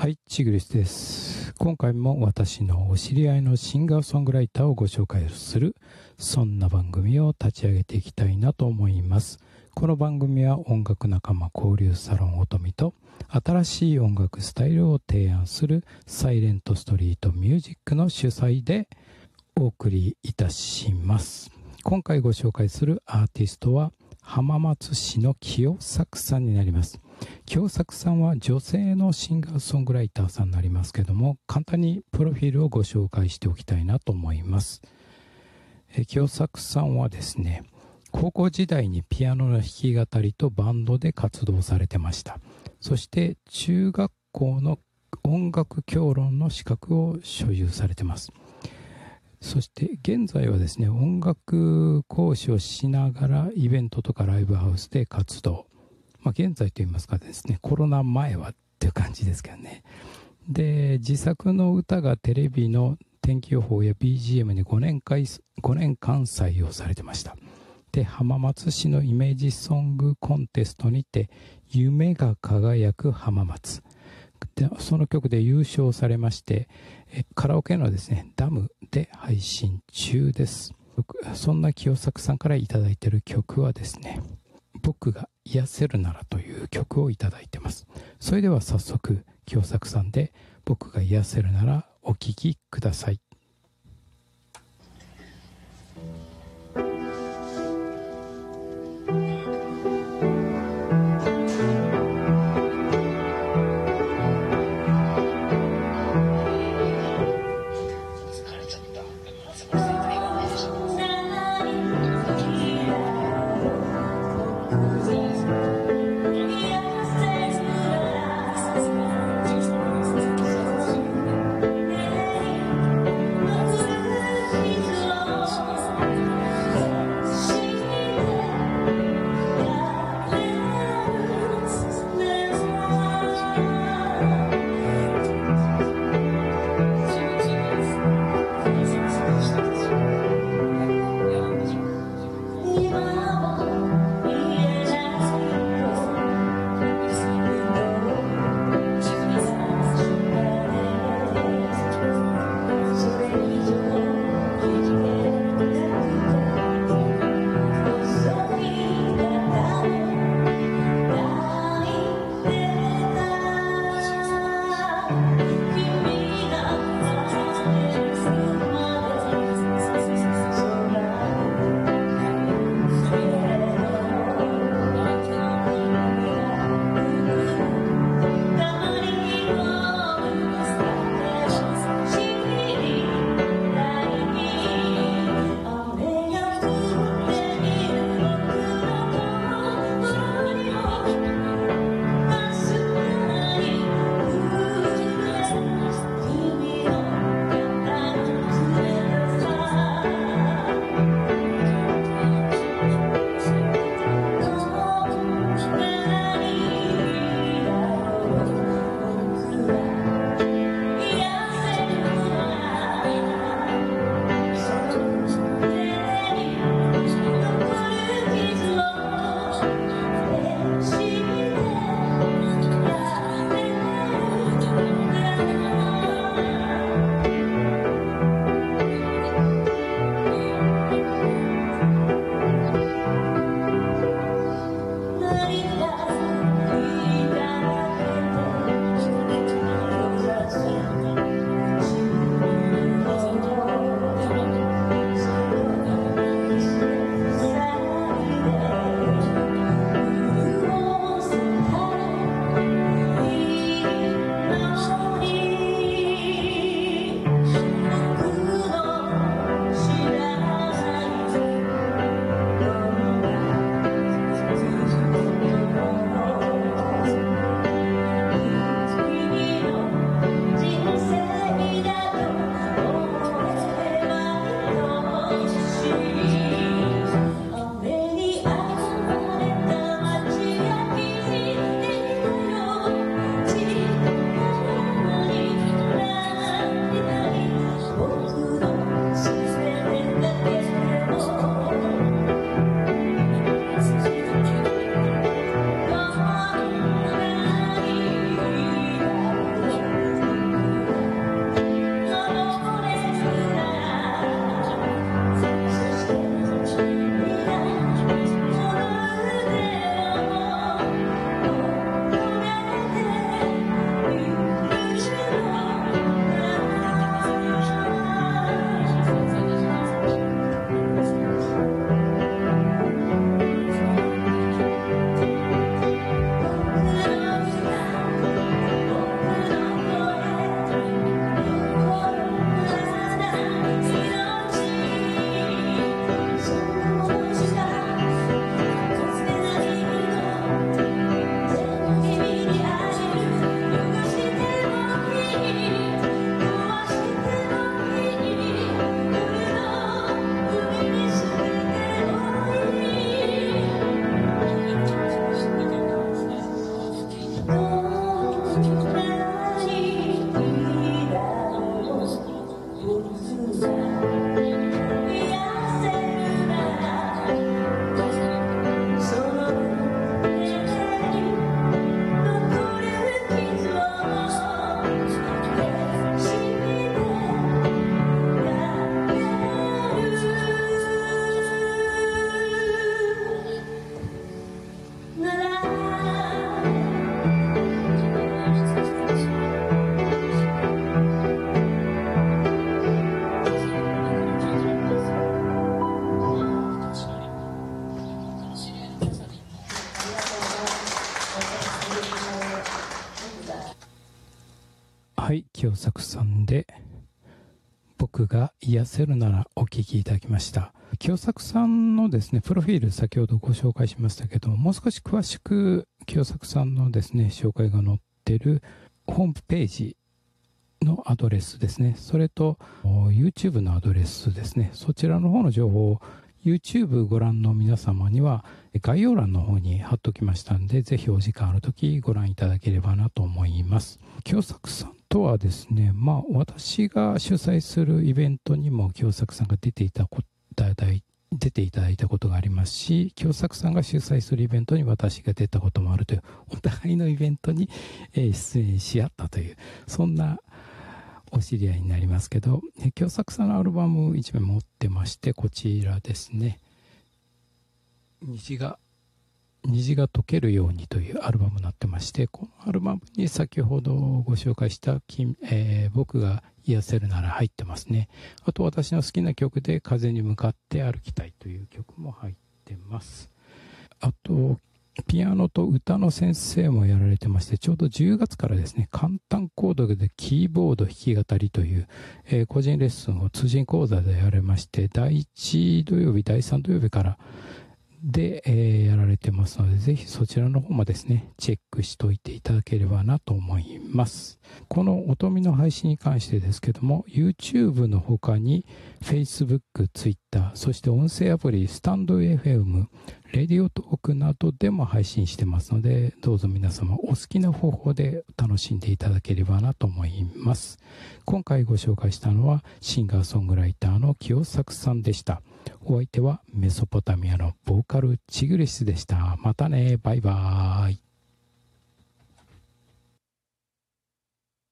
はい、チグリスです。今回も私のお知り合いのシンガーソングライターをご紹介する、そんな番組を立ち上げていきたいなと思います。この番組は音楽仲間交流サロン音美と新しい音楽スタイルを提案するサイレントストリートミュージックの主催でお送りいたします。今回ご紹介するアーティストは浜松市の清作さんになります。清作さんは女性のシンガーソングライターさんになりますけども簡単にプロフィールをご紹介しておきたいなと思います。え清作さんはですね高校時代にピアノの弾き語りとバンドで活動されてました。そして中学校の音楽評論の資格を所有されてます。そして現在はですね音楽講師をしながらイベントとかライブハウスで活動。まあ、現在といいますかですねコロナ前はっていう感じですけどね。で自作の歌がテレビの天気予報や BGM に5年間 ,5 年間採用されてました。で浜松市のイメージソングコンテストにて「夢が輝く浜松」でその曲で優勝されましてカラオケのですねダムで配信中です。そんな清作さんから頂いてる曲はですね僕が癒せるならという曲をいただいてます。それでは早速清作さんで僕が癒せるならお聴きください「清作さんで僕が癒せるならお聞きいただきました。清作さんのですねプロフィール先ほどご紹介しましたけどもう少し詳しく清作さんのですね紹介が載ってるホームページのアドレスですね。それと YouTube のアドレスですね。そちらの方の情報を YouTube ご覧の皆様には概要欄の方に貼っときましたんで、ぜひお時間ある時ご覧いただければなと思います。京作さんとはですね、まあ私が主催するイベントにも京作さんが出ていたこ出ていただいたことがありますし、京作さんが主催するイベントに私が出たこともあるという、お互いのイベントに出演し合ったという、そんなお知り合いになりますけど、京作さんのアルバム1枚持ってまして、こちらですね。虹が、虹が溶けるようにというアルバムになってまして、このアルバムに先ほどご紹介した、えー、僕が癒せるなら入ってますね。あと私の好きな曲で風に向かって歩きたいという曲も入ってます。あと、ピアノと歌の先生もやられてまして、ちょうど10月からですね、簡単コードでキーボード弾き語りという、えー、個人レッスンを通信講座でやれまして、第1土曜日、第3土曜日から、で、えー、やられてますので、ぜひそちらの方もですね、チェックしといていただければなと思います。この音見の配信に関してですけども、YouTube の他に Facebook、Twitter、そして音声アプリ、スタンド FM、レディオトークなどでも配信してますので、どうぞ皆様お好きな方法で楽しんでいただければなと思います。今回ご紹介したのは、シンガーソングライターの清作さんでした。お相手はメソポタミアのボーカルチグリスでした。またね、バイバーイ。